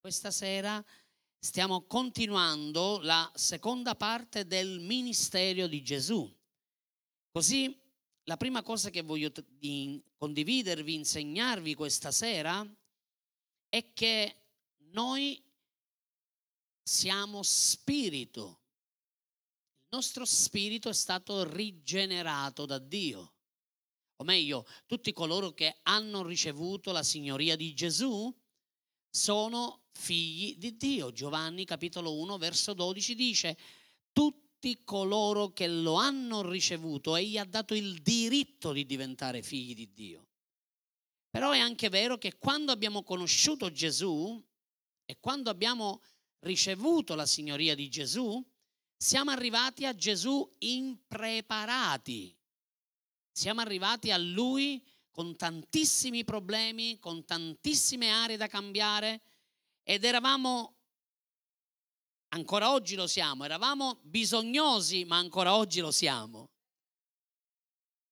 Questa sera stiamo continuando la seconda parte del ministero di Gesù. Così la prima cosa che voglio condividervi, insegnarvi questa sera è che noi siamo spirito. Il nostro spirito è stato rigenerato da Dio. O meglio, tutti coloro che hanno ricevuto la signoria di Gesù sono figli di Dio. Giovanni capitolo 1 verso 12 dice, tutti coloro che lo hanno ricevuto, egli ha dato il diritto di diventare figli di Dio. Però è anche vero che quando abbiamo conosciuto Gesù e quando abbiamo ricevuto la signoria di Gesù, siamo arrivati a Gesù impreparati. Siamo arrivati a Lui con tantissimi problemi, con tantissime aree da cambiare ed eravamo, ancora oggi lo siamo, eravamo bisognosi, ma ancora oggi lo siamo.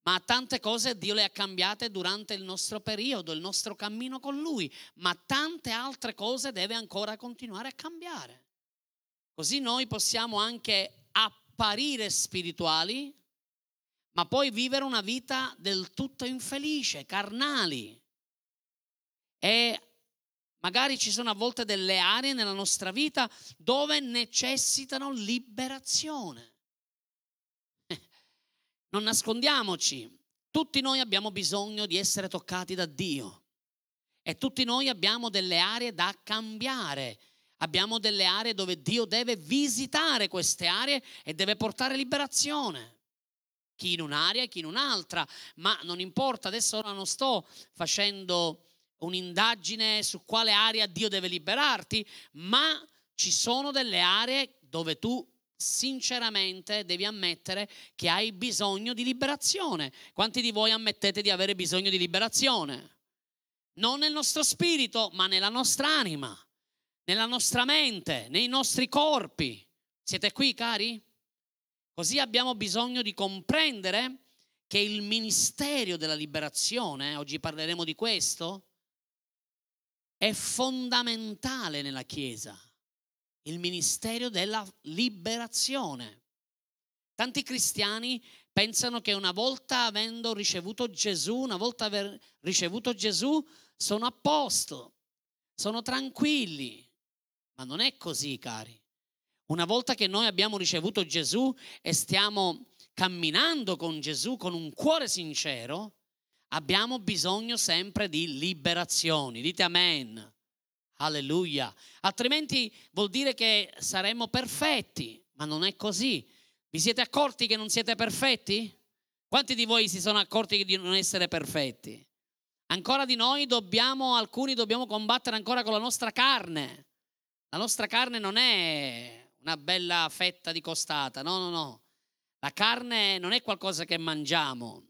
Ma tante cose Dio le ha cambiate durante il nostro periodo, il nostro cammino con Lui, ma tante altre cose deve ancora continuare a cambiare. Così noi possiamo anche apparire spirituali, ma poi vivere una vita del tutto infelice, carnali. E magari ci sono a volte delle aree nella nostra vita dove necessitano liberazione. Non nascondiamoci, tutti noi abbiamo bisogno di essere toccati da Dio e tutti noi abbiamo delle aree da cambiare. Abbiamo delle aree dove Dio deve visitare queste aree e deve portare liberazione chi in un'area e chi in un'altra, ma non importa, adesso ora non sto facendo un'indagine su quale area Dio deve liberarti, ma ci sono delle aree dove tu sinceramente devi ammettere che hai bisogno di liberazione. Quanti di voi ammettete di avere bisogno di liberazione? Non nel nostro spirito, ma nella nostra anima, nella nostra mente, nei nostri corpi. Siete qui, cari? Così abbiamo bisogno di comprendere che il ministero della liberazione, oggi parleremo di questo, è fondamentale nella Chiesa. Il ministero della liberazione. Tanti cristiani pensano che una volta avendo ricevuto Gesù, una volta aver ricevuto Gesù, sono a posto, sono tranquilli. Ma non è così, cari. Una volta che noi abbiamo ricevuto Gesù e stiamo camminando con Gesù con un cuore sincero, abbiamo bisogno sempre di liberazioni. Dite amen. Alleluia. Altrimenti vuol dire che saremmo perfetti, ma non è così. Vi siete accorti che non siete perfetti? Quanti di voi si sono accorti di non essere perfetti? Ancora di noi dobbiamo, alcuni dobbiamo combattere ancora con la nostra carne. La nostra carne non è una bella fetta di costata. No, no, no. La carne non è qualcosa che mangiamo.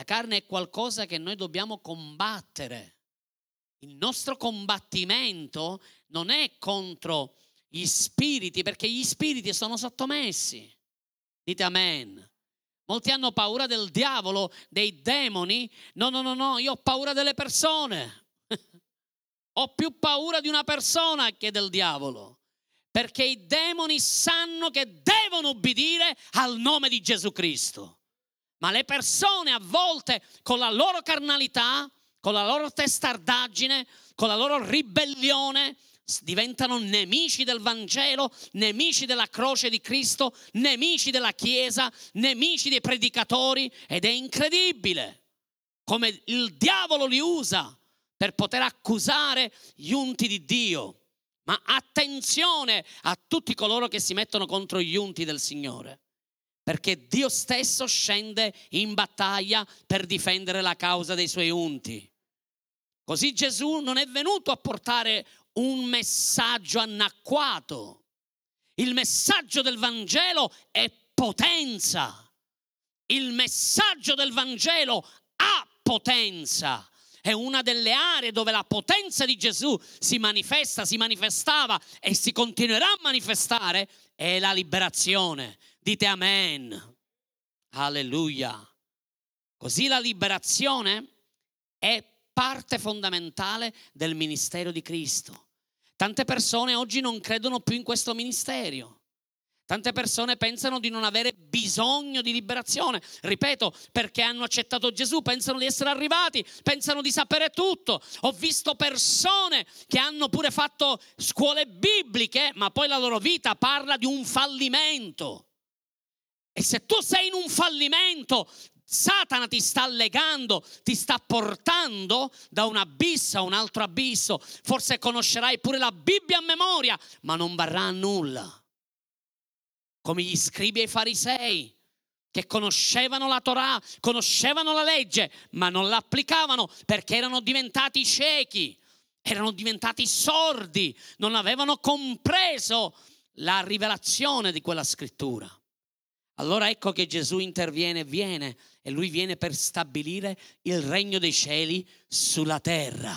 La carne è qualcosa che noi dobbiamo combattere. Il nostro combattimento non è contro gli spiriti, perché gli spiriti sono sottomessi. Dite amen. Molti hanno paura del diavolo, dei demoni. No, no, no, no, io ho paura delle persone. ho più paura di una persona che del diavolo perché i demoni sanno che devono ubbidire al nome di Gesù Cristo. Ma le persone a volte con la loro carnalità, con la loro testardaggine, con la loro ribellione, diventano nemici del Vangelo, nemici della croce di Cristo, nemici della Chiesa, nemici dei predicatori ed è incredibile come il diavolo li usa per poter accusare gli unti di Dio. Ma attenzione a tutti coloro che si mettono contro gli unti del Signore, perché Dio stesso scende in battaglia per difendere la causa dei suoi unti. Così Gesù non è venuto a portare un messaggio anacquato. Il messaggio del Vangelo è potenza. Il messaggio del Vangelo ha potenza è una delle aree dove la potenza di Gesù si manifesta, si manifestava e si continuerà a manifestare, è la liberazione. Dite amen. Alleluia. Così la liberazione è parte fondamentale del ministero di Cristo. Tante persone oggi non credono più in questo ministero. Tante persone pensano di non avere bisogno di liberazione, ripeto, perché hanno accettato Gesù, pensano di essere arrivati, pensano di sapere tutto. Ho visto persone che hanno pure fatto scuole bibliche, ma poi la loro vita parla di un fallimento. E se tu sei in un fallimento, Satana ti sta legando, ti sta portando da un abisso a un altro abisso. Forse conoscerai pure la Bibbia a memoria, ma non varrà a nulla come gli scribi e i farisei che conoscevano la Torah, conoscevano la legge, ma non l'applicavano perché erano diventati ciechi, erano diventati sordi, non avevano compreso la rivelazione di quella scrittura. Allora ecco che Gesù interviene, viene e lui viene per stabilire il regno dei cieli sulla terra.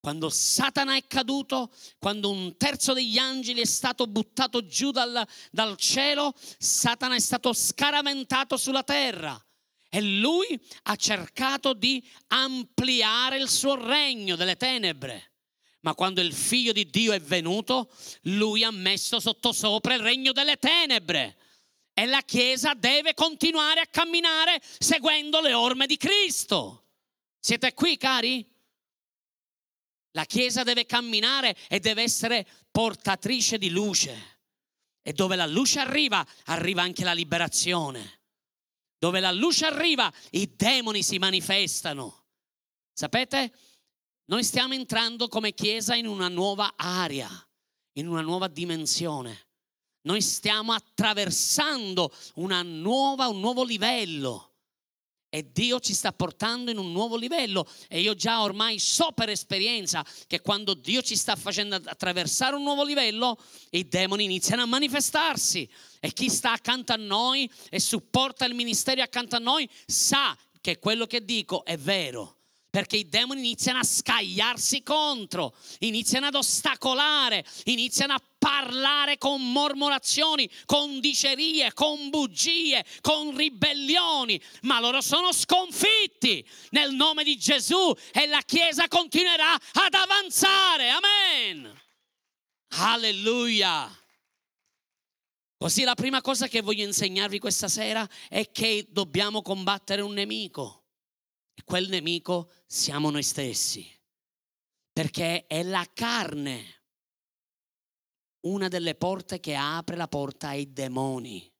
Quando Satana è caduto, quando un terzo degli angeli è stato buttato giù dal, dal cielo, Satana è stato scaraventato sulla terra. E lui ha cercato di ampliare il suo regno delle tenebre. Ma quando il figlio di Dio è venuto, lui ha messo sottosopra il regno delle tenebre. E la Chiesa deve continuare a camminare seguendo le orme di Cristo. Siete qui, cari? La Chiesa deve camminare e deve essere portatrice di luce. E dove la luce arriva, arriva anche la liberazione. Dove la luce arriva, i demoni si manifestano. Sapete? Noi stiamo entrando come Chiesa in una nuova area, in una nuova dimensione. Noi stiamo attraversando nuova, un nuovo livello. E Dio ci sta portando in un nuovo livello. E io già ormai so per esperienza che quando Dio ci sta facendo attraversare un nuovo livello, i demoni iniziano a manifestarsi. E chi sta accanto a noi e supporta il ministero accanto a noi sa che quello che dico è vero perché i demoni iniziano a scagliarsi contro, iniziano ad ostacolare, iniziano a parlare con mormorazioni, con dicerie, con bugie, con ribellioni, ma loro sono sconfitti nel nome di Gesù e la Chiesa continuerà ad avanzare. Amen. Alleluia. Così la prima cosa che voglio insegnarvi questa sera è che dobbiamo combattere un nemico. E quel nemico siamo noi stessi, perché è la carne una delle porte che apre la porta ai demoni.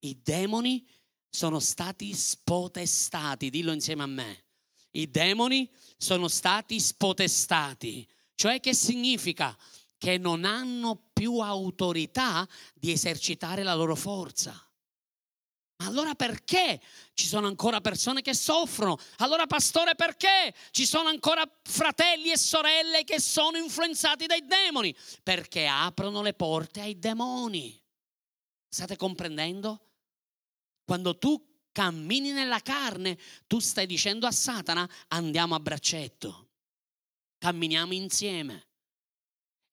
I demoni sono stati spotestati, dillo insieme a me. I demoni sono stati spotestati, cioè che significa che non hanno più autorità di esercitare la loro forza. Allora perché ci sono ancora persone che soffrono? Allora pastore perché ci sono ancora fratelli e sorelle che sono influenzati dai demoni? Perché aprono le porte ai demoni. State comprendendo? Quando tu cammini nella carne, tu stai dicendo a Satana andiamo a braccetto, camminiamo insieme.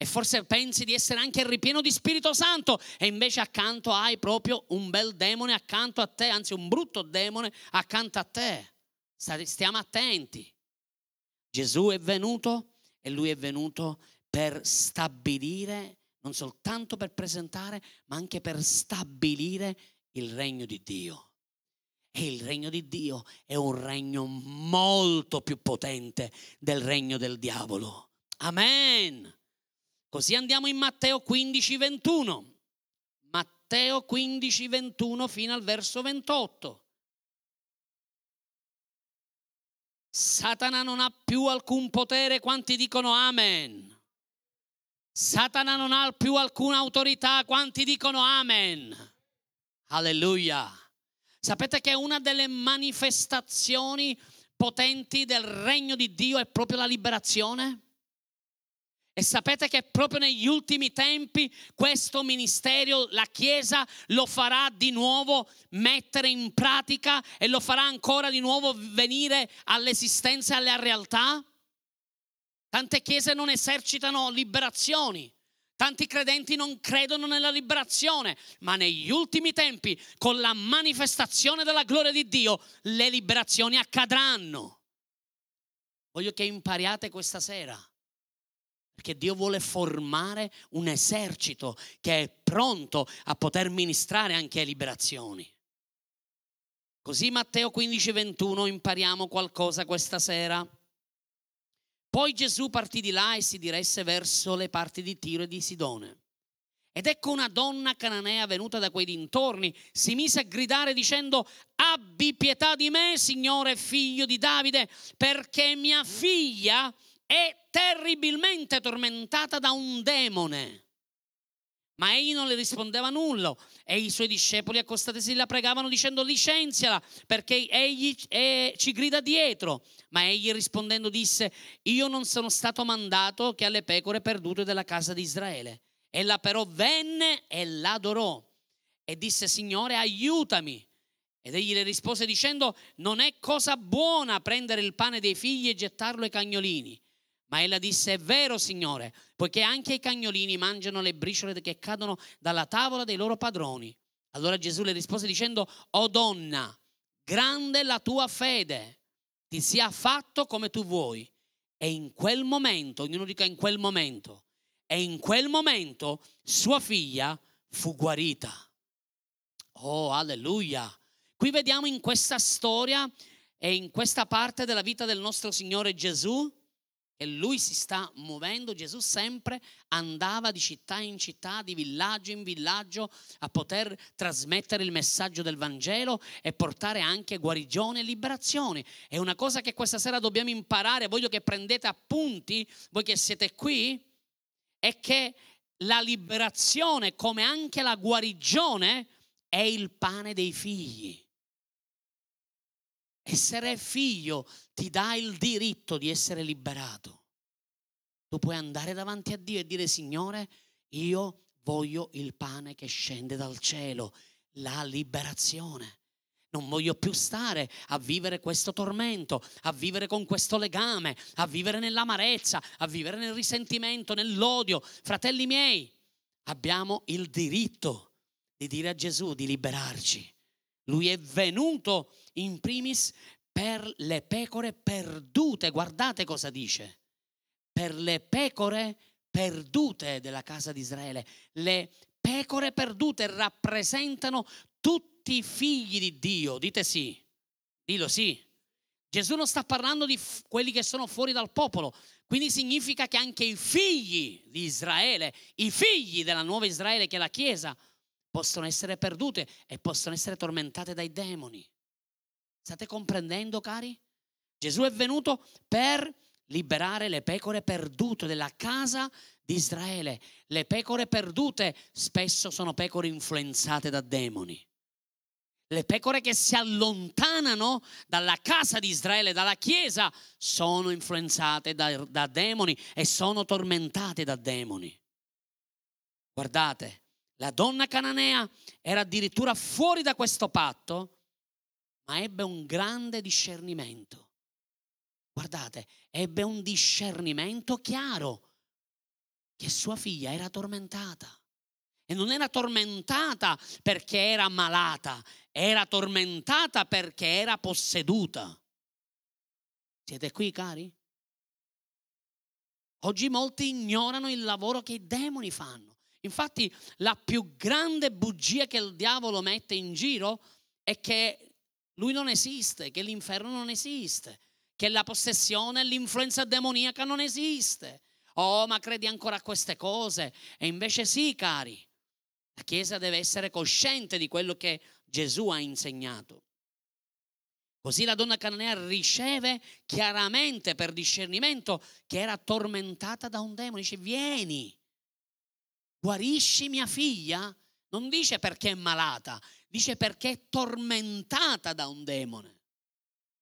E forse pensi di essere anche ripieno di Spirito Santo e invece accanto hai proprio un bel demone accanto a te, anzi un brutto demone accanto a te. Stiamo attenti. Gesù è venuto e lui è venuto per stabilire, non soltanto per presentare, ma anche per stabilire il regno di Dio. E il regno di Dio è un regno molto più potente del regno del diavolo. Amen. Così andiamo in Matteo 15, 21. Matteo 15, 21 fino al verso 28. Satana non ha più alcun potere, quanti dicono amen. Satana non ha più alcuna autorità, quanti dicono amen. Alleluia. Sapete che una delle manifestazioni potenti del regno di Dio è proprio la liberazione? E sapete che proprio negli ultimi tempi questo ministero, la Chiesa, lo farà di nuovo mettere in pratica e lo farà ancora di nuovo venire all'esistenza e alla realtà? Tante chiese non esercitano liberazioni. Tanti credenti non credono nella liberazione, ma negli ultimi tempi, con la manifestazione della gloria di Dio, le liberazioni accadranno. Voglio che impariate questa sera Perché Dio vuole formare un esercito che è pronto a poter ministrare anche liberazioni. Così Matteo 15, 21 impariamo qualcosa questa sera. Poi Gesù partì di là e si diresse verso le parti di Tiro e di Sidone. Ed ecco una donna cananea venuta da quei dintorni, si mise a gridare dicendo, abbi pietà di me, Signore figlio di Davide, perché mia figlia è terribilmente tormentata da un demone. Ma egli non le rispondeva nulla e i suoi discepoli accostatesi la pregavano dicendo licenziala perché egli è, ci grida dietro. Ma egli rispondendo disse io non sono stato mandato che alle pecore perdute della casa di Israele. Ella però venne e l'adorò e disse Signore aiutami. Ed egli le rispose dicendo non è cosa buona prendere il pane dei figli e gettarlo ai cagnolini. Ma ella disse, è vero Signore, poiché anche i cagnolini mangiano le briciole che cadono dalla tavola dei loro padroni. Allora Gesù le rispose dicendo, oh donna, grande la tua fede, ti sia fatto come tu vuoi. E in quel momento, ognuno dica in quel momento, e in quel momento sua figlia fu guarita. Oh, alleluia. Qui vediamo in questa storia e in questa parte della vita del nostro Signore Gesù e lui si sta muovendo, Gesù sempre andava di città in città, di villaggio in villaggio a poter trasmettere il messaggio del Vangelo e portare anche guarigione e liberazione. È una cosa che questa sera dobbiamo imparare, voglio che prendete appunti, voi che siete qui, è che la liberazione come anche la guarigione è il pane dei figli. Essere figlio ti dà il diritto di essere liberato. Tu puoi andare davanti a Dio e dire, Signore, io voglio il pane che scende dal cielo, la liberazione. Non voglio più stare a vivere questo tormento, a vivere con questo legame, a vivere nell'amarezza, a vivere nel risentimento, nell'odio. Fratelli miei, abbiamo il diritto di dire a Gesù di liberarci. Lui è venuto in primis per le pecore perdute. Guardate cosa dice. Per le pecore perdute della casa di Israele. Le pecore perdute rappresentano tutti i figli di Dio. Dite sì. Dillo sì. Gesù non sta parlando di f- quelli che sono fuori dal popolo, quindi significa che anche i figli di Israele, i figli della nuova Israele che è la Chiesa, possono essere perdute e possono essere tormentate dai demoni. State comprendendo, cari? Gesù è venuto per liberare le pecore perdute della casa di Israele. Le pecore perdute spesso sono pecore influenzate da demoni. Le pecore che si allontanano dalla casa di Israele, dalla chiesa, sono influenzate da, da demoni e sono tormentate da demoni. Guardate, la donna cananea era addirittura fuori da questo patto, ma ebbe un grande discernimento. Guardate, ebbe un discernimento chiaro che sua figlia era tormentata. E non era tormentata perché era malata, era tormentata perché era posseduta. Siete qui, cari? Oggi molti ignorano il lavoro che i demoni fanno. Infatti la più grande bugia che il diavolo mette in giro è che lui non esiste, che l'inferno non esiste, che la possessione e l'influenza demoniaca non esiste. Oh, ma credi ancora a queste cose? E invece sì, cari. La Chiesa deve essere cosciente di quello che Gesù ha insegnato. Così la donna cananea riceve chiaramente per discernimento che era tormentata da un demone. Dice, vieni, guarisci mia figlia? Non dice perché è malata, dice perché è tormentata da un demone.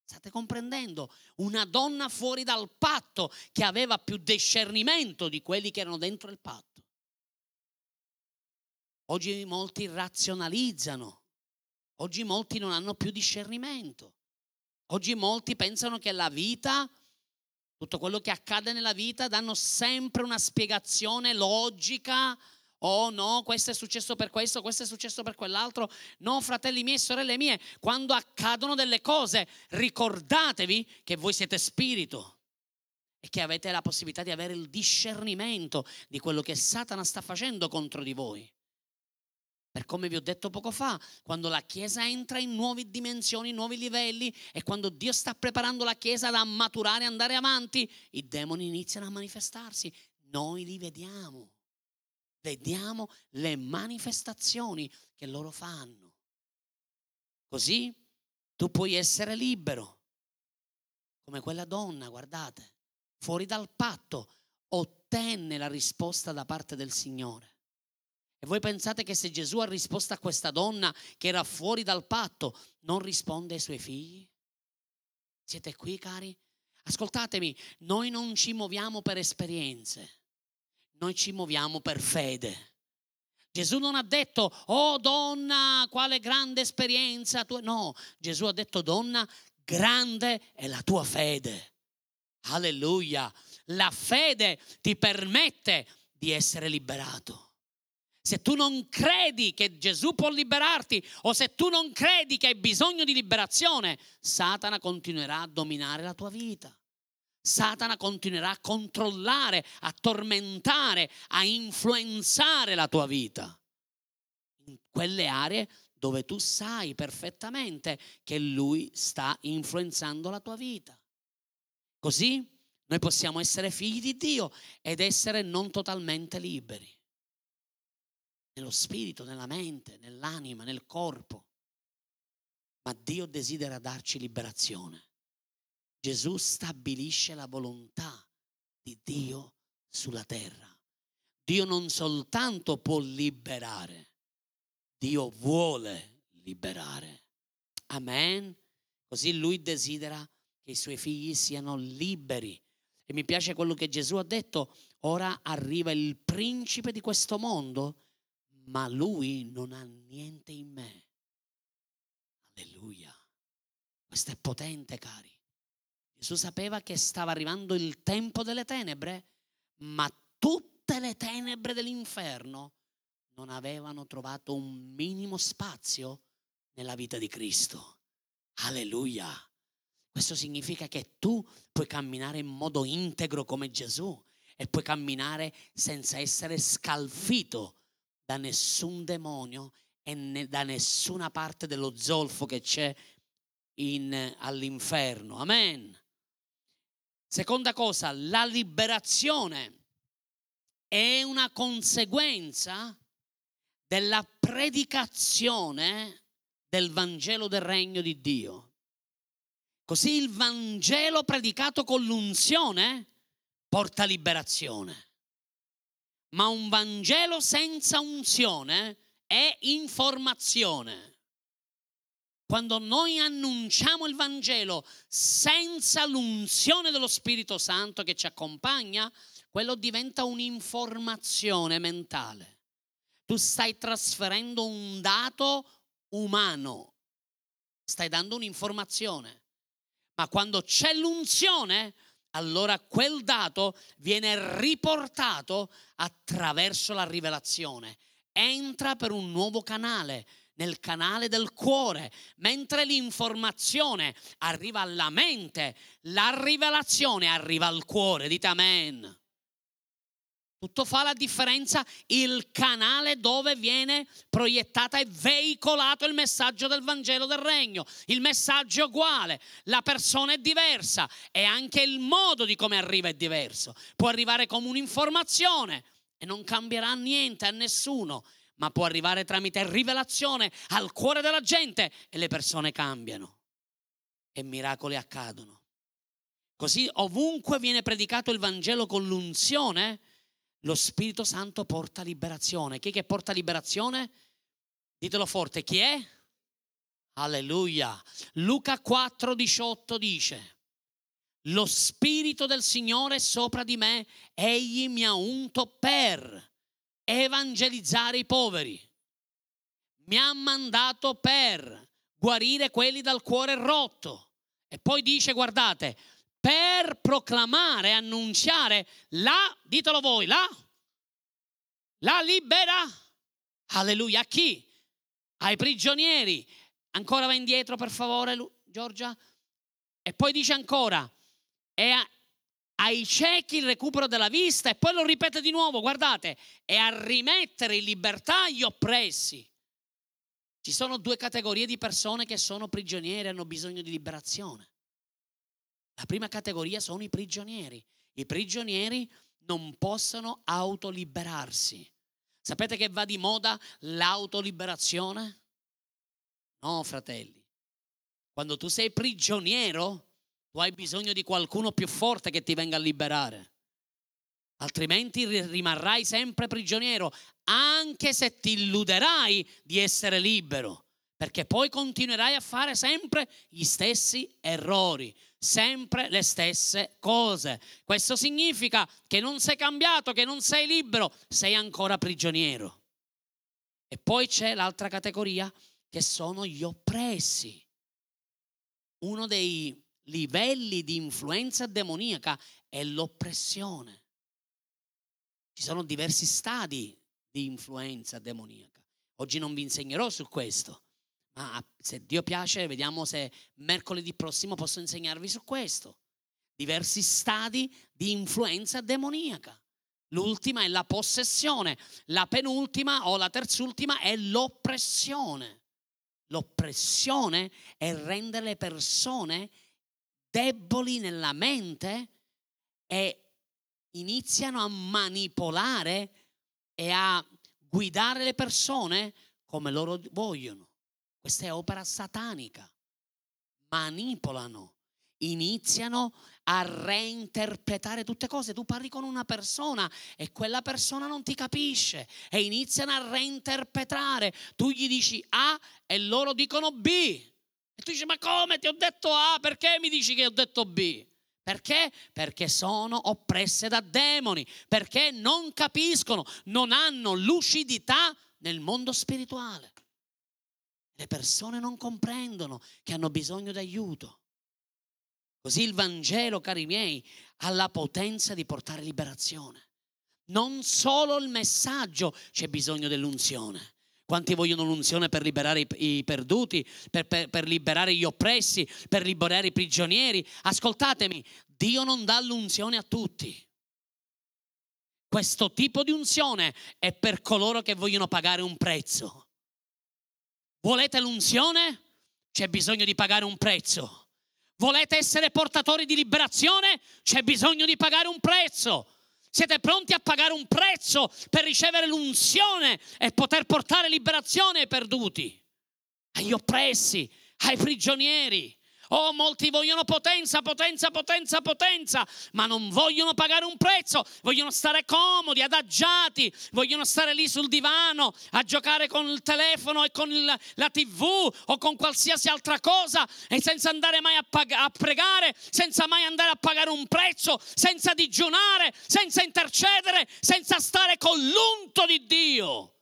State comprendendo? Una donna fuori dal patto che aveva più discernimento di quelli che erano dentro il patto. Oggi molti razionalizzano, oggi molti non hanno più discernimento, oggi molti pensano che la vita tutto quello che accade nella vita danno sempre una spiegazione logica. Oh no, questo è successo per questo, questo è successo per quell'altro. No, fratelli miei e sorelle mie, quando accadono delle cose, ricordatevi che voi siete spirito. e che avete la possibilità di avere il discernimento di quello che Satana sta facendo contro di voi. Per come vi ho detto poco fa, quando la Chiesa entra in nuove dimensioni, nuovi livelli e quando Dio sta preparando la Chiesa da maturare e andare avanti, i demoni iniziano a manifestarsi. Noi li vediamo. Vediamo le manifestazioni che loro fanno. Così tu puoi essere libero. Come quella donna, guardate, fuori dal patto, ottenne la risposta da parte del Signore. E voi pensate che se Gesù ha risposto a questa donna che era fuori dal patto, non risponde ai suoi figli? Siete qui, cari? Ascoltatemi, noi non ci muoviamo per esperienze, noi ci muoviamo per fede. Gesù non ha detto, oh donna, quale grande esperienza. Tu... No, Gesù ha detto, donna, grande è la tua fede. Alleluia. La fede ti permette di essere liberato. Se tu non credi che Gesù può liberarti o se tu non credi che hai bisogno di liberazione, Satana continuerà a dominare la tua vita. Satana continuerà a controllare, a tormentare, a influenzare la tua vita. In quelle aree dove tu sai perfettamente che lui sta influenzando la tua vita. Così noi possiamo essere figli di Dio ed essere non totalmente liberi nello spirito, nella mente, nell'anima, nel corpo. Ma Dio desidera darci liberazione. Gesù stabilisce la volontà di Dio sulla terra. Dio non soltanto può liberare, Dio vuole liberare. Amen. Così lui desidera che i suoi figli siano liberi. E mi piace quello che Gesù ha detto, ora arriva il principe di questo mondo ma lui non ha niente in me. Alleluia. Questo è potente, cari. Gesù sapeva che stava arrivando il tempo delle tenebre, ma tutte le tenebre dell'inferno non avevano trovato un minimo spazio nella vita di Cristo. Alleluia. Questo significa che tu puoi camminare in modo integro come Gesù e puoi camminare senza essere scalfito da nessun demonio e ne, da nessuna parte dello zolfo che c'è in, all'inferno. Amen. Seconda cosa, la liberazione è una conseguenza della predicazione del Vangelo del Regno di Dio. Così il Vangelo predicato con l'unzione porta liberazione. Ma un Vangelo senza unzione è informazione. Quando noi annunciamo il Vangelo senza l'unzione dello Spirito Santo che ci accompagna, quello diventa un'informazione mentale. Tu stai trasferendo un dato umano, stai dando un'informazione. Ma quando c'è l'unzione, allora quel dato viene riportato attraverso la rivelazione. Entra per un nuovo canale, nel canale del cuore, mentre l'informazione arriva alla mente, la rivelazione arriva al cuore. Dite amen. Tutto fa la differenza il canale dove viene proiettata e veicolato il messaggio del Vangelo del Regno. Il messaggio è uguale, la persona è diversa e anche il modo di come arriva è diverso. Può arrivare come un'informazione e non cambierà niente a nessuno, ma può arrivare tramite rivelazione al cuore della gente e le persone cambiano e miracoli accadono. Così ovunque viene predicato il Vangelo con l'unzione, lo Spirito Santo porta liberazione. Chi che porta liberazione? Ditelo forte, chi è? Alleluia. Luca 4, 18 dice, lo Spirito del Signore è sopra di me, egli mi ha unto per evangelizzare i poveri. Mi ha mandato per guarire quelli dal cuore rotto. E poi dice, guardate, per proclamare, annunciare la, ditelo voi, la, la libera, alleluia, a chi? Ai prigionieri. Ancora va indietro per favore, Giorgia. E poi dice ancora, e, a, ai ciechi il recupero della vista e poi lo ripete di nuovo, guardate, e a rimettere in libertà gli oppressi. Ci sono due categorie di persone che sono prigionieri e hanno bisogno di liberazione. La prima categoria sono i prigionieri. I prigionieri non possono autoliberarsi. Sapete che va di moda l'autoliberazione? No, fratelli. Quando tu sei prigioniero, tu hai bisogno di qualcuno più forte che ti venga a liberare. Altrimenti rimarrai sempre prigioniero, anche se ti illuderai di essere libero, perché poi continuerai a fare sempre gli stessi errori, sempre le stesse cose. Questo significa che non sei cambiato, che non sei libero, sei ancora prigioniero. E poi c'è l'altra categoria che sono gli oppressi. Uno dei livelli di influenza demoniaca è l'oppressione. Ci sono diversi stadi di influenza demoniaca. Oggi non vi insegnerò su questo, ma se Dio piace, vediamo se mercoledì prossimo posso insegnarvi su questo. Diversi stadi di influenza demoniaca. L'ultima è la possessione, la penultima o la terzultima è l'oppressione. L'oppressione è rendere le persone deboli nella mente e iniziano a manipolare e a guidare le persone come loro vogliono. Questa è opera satanica. Manipolano, iniziano a reinterpretare tutte cose. Tu parli con una persona e quella persona non ti capisce e iniziano a reinterpretare. Tu gli dici A e loro dicono B. E tu dici, ma come ti ho detto A? Perché mi dici che ho detto B? Perché? Perché sono oppresse da demoni, perché non capiscono, non hanno lucidità nel mondo spirituale. Le persone non comprendono che hanno bisogno di aiuto. Così il Vangelo, cari miei, ha la potenza di portare liberazione. Non solo il messaggio, c'è bisogno dell'unzione. Quanti vogliono l'unzione per liberare i perduti, per, per, per, liberare gli oppressi, per liberare i prigionieri? Ascoltatemi, Dio non dà l'unzione a tutti. Questo tipo di unzione è per coloro che vogliono pagare un prezzo. Volete l'unzione? C'è bisogno di pagare un prezzo. Volete essere portatori di liberazione? C'è bisogno di pagare un prezzo. Siete pronti a pagare un prezzo per ricevere l'unzione e poter portare liberazione ai perduti, agli oppressi, ai prigionieri. Oh, molti vogliono potenza, potenza, potenza, potenza, ma non vogliono pagare un prezzo, vogliono stare comodi, adagiati, vogliono stare lì sul divano a giocare con il telefono e con il, la tv o con qualsiasi altra cosa e senza andare mai a, pag- a pregare, senza mai andare a pagare un prezzo, senza digiunare, senza intercedere, senza stare con l'unto di Dio.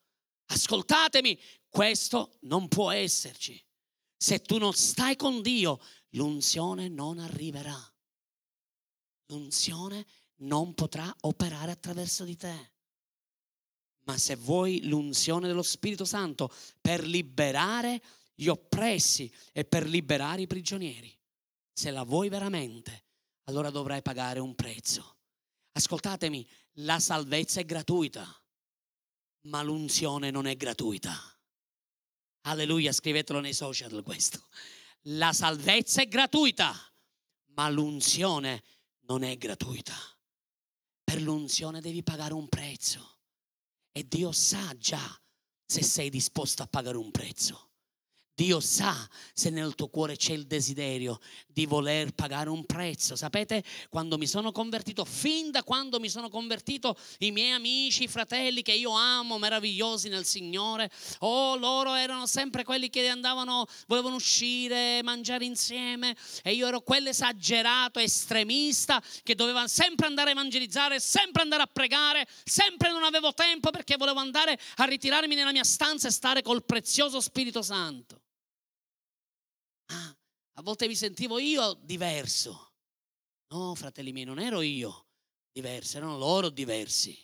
Ascoltatemi, questo non può esserci. Se tu non stai con Dio, l'unzione non arriverà. L'unzione non potrà operare attraverso di te. Ma se vuoi l'unzione dello Spirito Santo per liberare gli oppressi e per liberare i prigionieri, se la vuoi veramente, allora dovrai pagare un prezzo. Ascoltatemi, la salvezza è gratuita, ma l'unzione non è gratuita. Alleluia, scrivetelo nei social questo. La salvezza è gratuita, ma l'unzione non è gratuita. Per l'unzione devi pagare un prezzo. E Dio sa già se sei disposto a pagare un prezzo. Dio sa se nel tuo cuore c'è il desiderio di voler pagare un prezzo. Sapete, quando mi sono convertito, fin da quando mi sono convertito, i miei amici, i fratelli che io amo, meravigliosi nel Signore, oh, loro erano sempre quelli che andavano, volevano uscire, mangiare insieme e io ero quello esagerato, estremista, che doveva sempre andare a evangelizzare, sempre andare a pregare, sempre non avevo tempo perché volevo andare a ritirarmi nella mia stanza e stare col prezioso Spirito Santo. Ah, a volte mi sentivo io diverso. No, fratelli miei, non ero io diverso, erano loro diversi.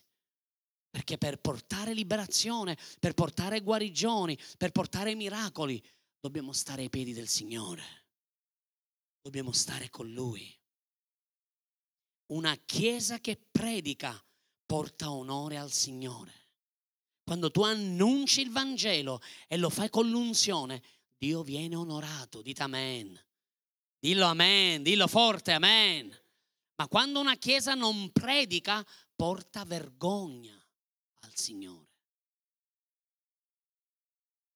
Perché per portare liberazione, per portare guarigioni, per portare miracoli, dobbiamo stare ai piedi del Signore. Dobbiamo stare con Lui. una chiesa che predica porta onore al Signore. Quando tu annunci il Vangelo e lo fai con l'unzione, Dio viene onorato. Dite amen. Dillo amen, dillo forte amen. Ma quando una chiesa non predica, porta vergogna al Signore.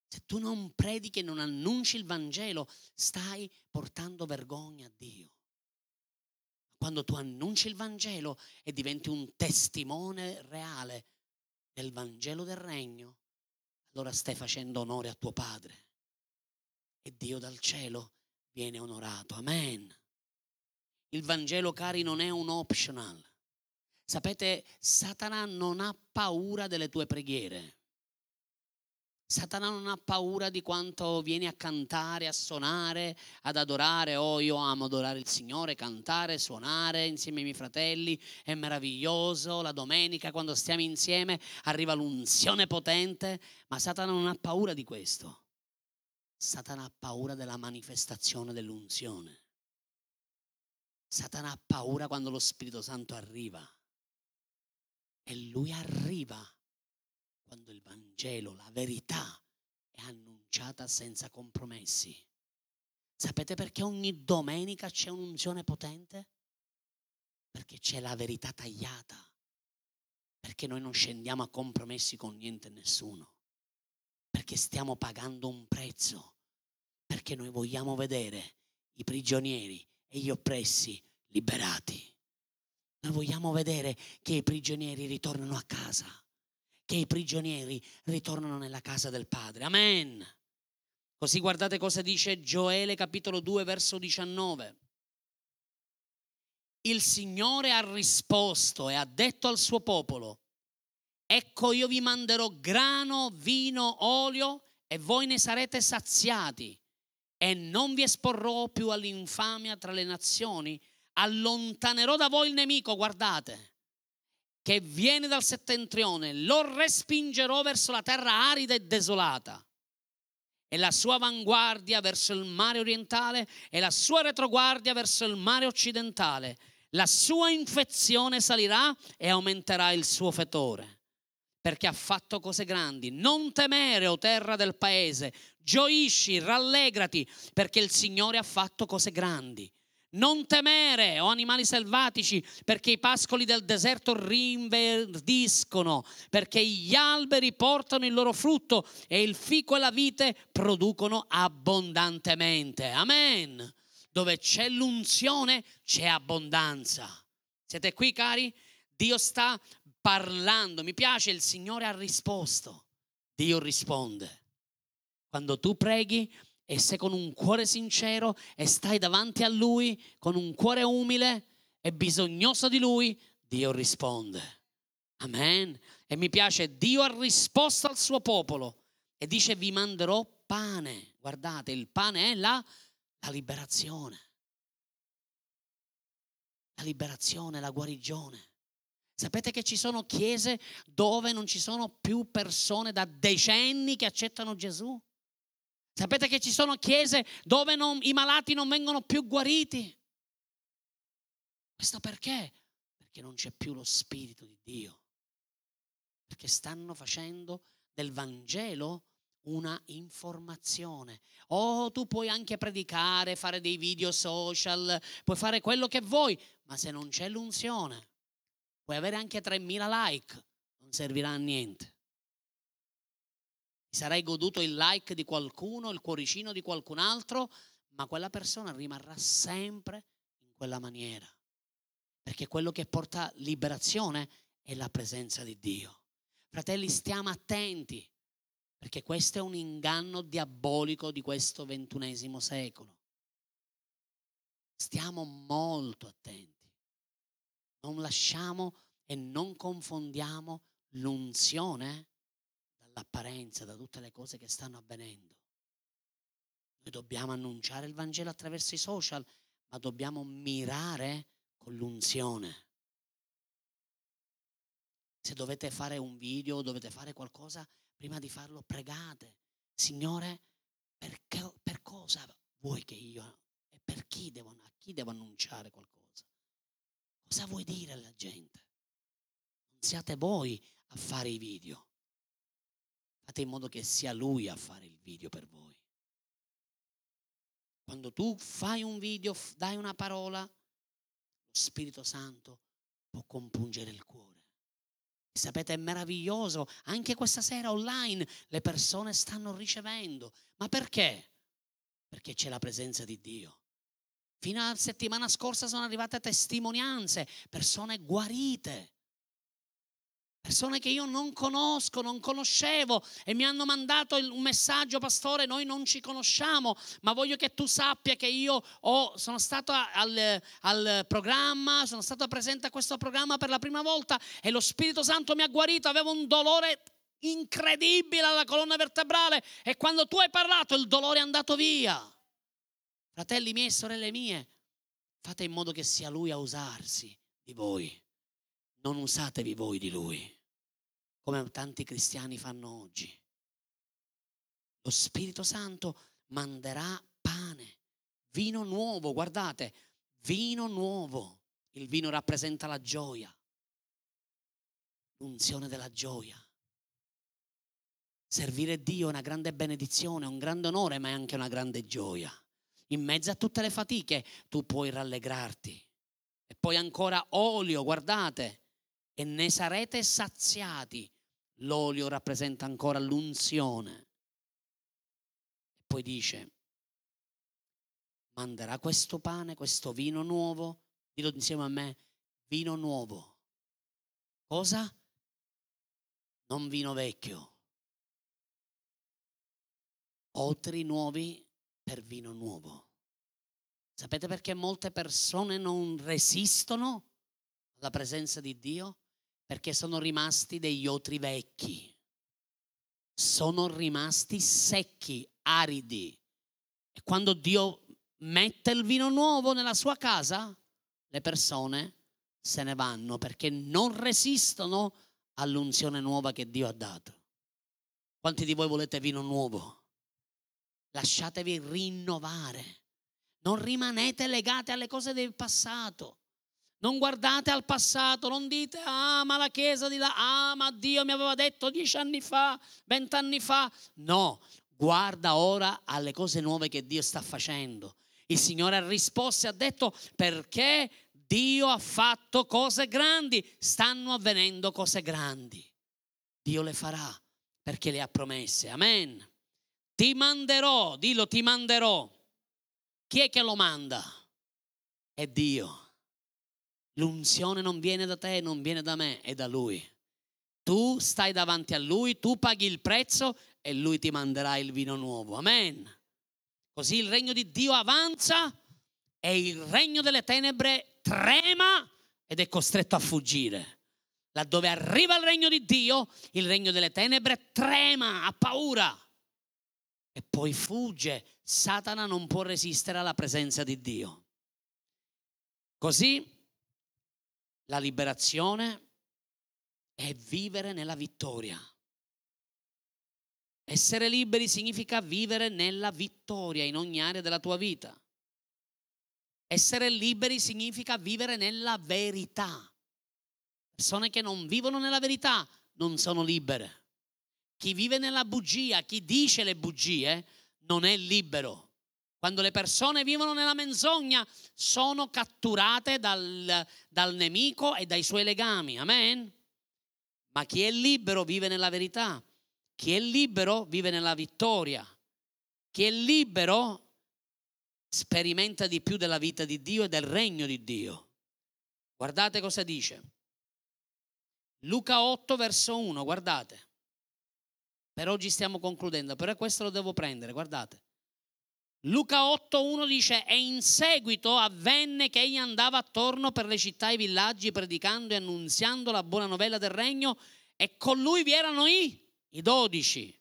Se tu non predichi e non annunci il Vangelo, stai portando vergogna a Dio. Quando tu annunci il Vangelo e diventi un testimone reale del Vangelo del Regno, allora stai facendo onore a tuo Padre. E Dio dal cielo viene onorato. Amen. Il Vangelo, cari, non è un optional. Sapete, Satana non ha paura delle tue preghiere. Satana non ha paura di quanto vieni a cantare, a suonare, ad adorare. Oh, io amo adorare il Signore, cantare, suonare insieme ai miei fratelli. È meraviglioso. La domenica, quando stiamo insieme, arriva l'unzione potente. Ma Satana non ha paura di questo. Satana ha paura della manifestazione dell'unzione. Satana ha paura quando lo Spirito Santo arriva. E lui arriva quando il Vangelo, la verità, è annunciata senza compromessi. Sapete perché ogni domenica c'è un'unzione potente? Perché c'è la verità tagliata. Perché noi non scendiamo a compromessi con niente e nessuno. Perché stiamo pagando un prezzo. Perché noi vogliamo vedere i prigionieri e gli oppressi liberati. Noi vogliamo vedere che i prigionieri ritornano a casa che i prigionieri ritornano nella casa del Padre. Amen. Così guardate cosa dice Gioele capitolo 2 verso 19. Il Signore ha risposto e ha detto al suo popolo, ecco io vi manderò grano, vino, olio e voi ne sarete saziati e non vi esporrò più all'infamia tra le nazioni, allontanerò da voi il nemico, guardate che viene dal settentrione, lo respingerò verso la terra arida e desolata. E la sua avanguardia verso il mare orientale e la sua retroguardia verso il mare occidentale. La sua infezione salirà e aumenterà il suo fetore, perché ha fatto cose grandi. Non temere, o terra del paese, gioisci, rallegrati, perché il Signore ha fatto cose grandi. Non temere, o animali selvatici, perché i pascoli del deserto rinverdiscono, perché gli alberi portano il loro frutto e il fico e la vite producono abbondantemente. Amen. Dove c'è l'unzione c'è abbondanza. Siete qui, cari? Dio sta parlando. Mi piace, il Signore ha risposto. Dio risponde. Quando tu preghi, e se con un cuore sincero e stai davanti a Lui con un cuore umile e bisognoso di Lui, Dio risponde. Amen. E mi piace, Dio ha risposto al suo popolo e dice vi manderò pane. Guardate, il pane è la, la liberazione. La liberazione, la guarigione. Sapete che ci sono chiese dove non ci sono più persone da decenni che accettano Gesù? Sapete che ci sono chiese dove non, i malati non vengono più guariti? Questo perché? Perché non c'è più lo Spirito di Dio. Perché stanno facendo del Vangelo una informazione. Oh, tu puoi anche predicare, fare dei video social, puoi fare quello che vuoi, ma se non c'è l'unzione, puoi avere anche 3.000 like, non servirà a niente sarai goduto il like di qualcuno, il cuoricino di qualcun altro, ma quella persona rimarrà sempre in quella maniera. Perché quello che porta liberazione è la presenza di Dio. Fratelli, stiamo attenti, perché questo è un inganno diabolico di questo ventunesimo secolo. Stiamo molto attenti. Non lasciamo e non confondiamo l'unzione l'apparenza, da tutte le cose che stanno avvenendo. Noi dobbiamo annunciare il Vangelo attraverso i social, ma dobbiamo mirare con l'unzione. Se dovete fare un video, dovete fare qualcosa, prima di farlo pregate. Signore, perché, per cosa vuoi che io e per chi devo, a chi devo annunciare qualcosa? Cosa vuoi dire alla gente? Non siate voi a fare i video. Fate in modo che sia lui a fare il video per voi. Quando tu fai un video, dai una parola, lo Spirito Santo può compungere il cuore. Sapete, è meraviglioso, anche questa sera online le persone stanno ricevendo. Ma perché? Perché c'è la presenza di Dio. Fino alla settimana scorsa sono arrivate testimonianze, persone guarite persone che io non conosco, non conoscevo e mi hanno mandato un messaggio, pastore, noi non ci conosciamo, ma voglio che tu sappia che io ho, sono stato al, al programma, sono stato presente a questo programma per la prima volta e lo Spirito Santo mi ha guarito, avevo un dolore incredibile alla colonna vertebrale e quando tu hai parlato il dolore è andato via. Fratelli miei e sorelle mie, fate in modo che sia Lui a usarsi di voi. Non usatevi voi di Lui come tanti cristiani fanno oggi. Lo Spirito Santo manderà pane, vino nuovo, guardate, vino nuovo. Il vino rappresenta la gioia, l'unzione della gioia. Servire Dio è una grande benedizione, un grande onore, ma è anche una grande gioia. In mezzo a tutte le fatiche tu puoi rallegrarti. E poi ancora olio, guardate, e ne sarete saziati L'olio rappresenta ancora l'unzione. E poi dice, manderà questo pane, questo vino nuovo, dillo insieme a me, vino nuovo. Cosa? Non vino vecchio. Otri nuovi per vino nuovo. Sapete perché molte persone non resistono alla presenza di Dio? perché sono rimasti degli otri vecchi, sono rimasti secchi, aridi. E quando Dio mette il vino nuovo nella sua casa, le persone se ne vanno perché non resistono all'unzione nuova che Dio ha dato. Quanti di voi volete vino nuovo? Lasciatevi rinnovare. Non rimanete legati alle cose del passato. Non guardate al passato, non dite, ah, ma la Chiesa di là, ah, ma Dio mi aveva detto dieci anni fa, vent'anni fa. No, guarda ora alle cose nuove che Dio sta facendo. Il Signore ha risposto e ha detto, perché Dio ha fatto cose grandi, stanno avvenendo cose grandi. Dio le farà perché le ha promesse. Amen. Ti manderò, dillo, ti manderò. Chi è che lo manda? È Dio. L'unzione non viene da te, non viene da me, è da Lui. Tu stai davanti a Lui, tu paghi il prezzo e Lui ti manderà il vino nuovo. Amen. Così il regno di Dio avanza e il regno delle tenebre trema ed è costretto a fuggire. Laddove arriva il regno di Dio, il regno delle tenebre trema, ha paura e poi fugge. Satana non può resistere alla presenza di Dio. Così la liberazione è vivere nella vittoria. Essere liberi significa vivere nella vittoria in ogni area della tua vita. Essere liberi significa vivere nella verità. Persone che non vivono nella verità non sono libere. Chi vive nella bugia, chi dice le bugie, non è libero. Quando le persone vivono nella menzogna, sono catturate dal, dal nemico e dai suoi legami. Amen. Ma chi è libero vive nella verità. Chi è libero vive nella vittoria. Chi è libero sperimenta di più della vita di Dio e del regno di Dio. Guardate cosa dice. Luca 8 verso 1, guardate. Per oggi stiamo concludendo, però questo lo devo prendere, guardate. Luca 8.1 dice, e in seguito avvenne che egli andava attorno per le città e i villaggi predicando e annunziando la buona novella del regno e con lui vi erano i, i dodici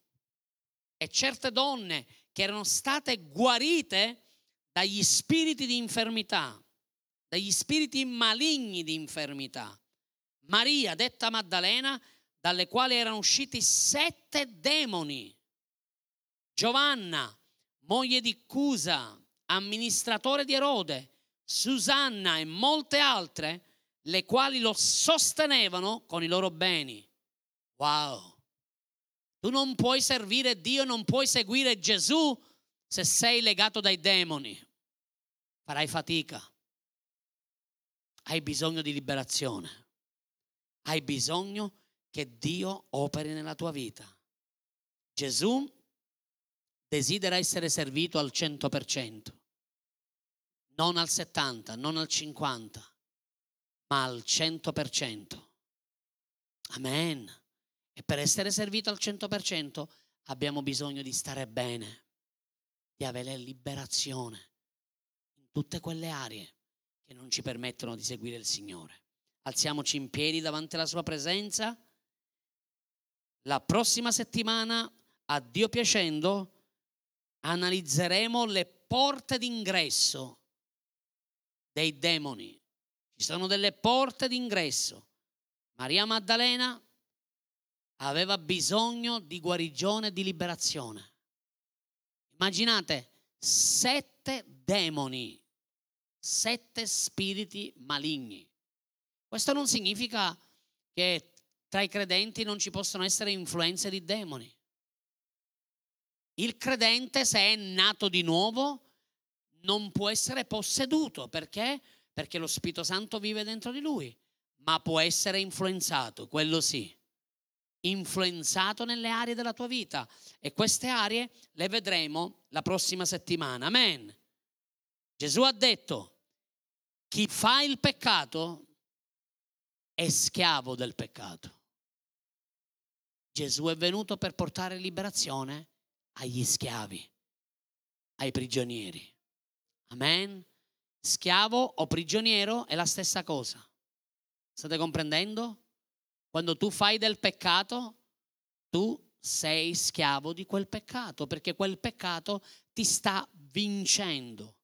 e certe donne che erano state guarite dagli spiriti di infermità, dagli spiriti maligni di infermità. Maria, detta Maddalena, dalle quali erano usciti sette demoni. Giovanna, moglie di Cusa, amministratore di Erode, Susanna e molte altre, le quali lo sostenevano con i loro beni. Wow! Tu non puoi servire Dio, non puoi seguire Gesù se sei legato dai demoni. Farai fatica. Hai bisogno di liberazione. Hai bisogno che Dio operi nella tua vita. Gesù desidera essere servito al 100%, non al 70, non al 50, ma al 100%. Amen. E per essere servito al 100% abbiamo bisogno di stare bene, di avere liberazione in tutte quelle aree che non ci permettono di seguire il Signore. Alziamoci in piedi davanti alla Sua presenza. La prossima settimana, a Dio piacendo, analizzeremo le porte d'ingresso dei demoni. Ci sono delle porte d'ingresso. Maria Maddalena aveva bisogno di guarigione e di liberazione. Immaginate sette demoni, sette spiriti maligni. Questo non significa che tra i credenti non ci possono essere influenze di demoni. Il credente, se è nato di nuovo, non può essere posseduto. Perché? Perché lo Spirito Santo vive dentro di lui, ma può essere influenzato, quello sì influenzato nelle aree della tua vita e queste aree le vedremo la prossima settimana. Amen. Gesù ha detto, chi fa il peccato è schiavo del peccato. Gesù è venuto per portare liberazione agli schiavi, ai prigionieri. Amen. Schiavo o prigioniero è la stessa cosa. State comprendendo? Quando tu fai del peccato, tu sei schiavo di quel peccato, perché quel peccato ti sta vincendo.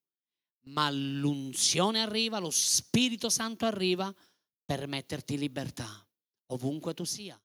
Ma l'unzione arriva, lo Spirito Santo arriva per metterti in libertà, ovunque tu sia.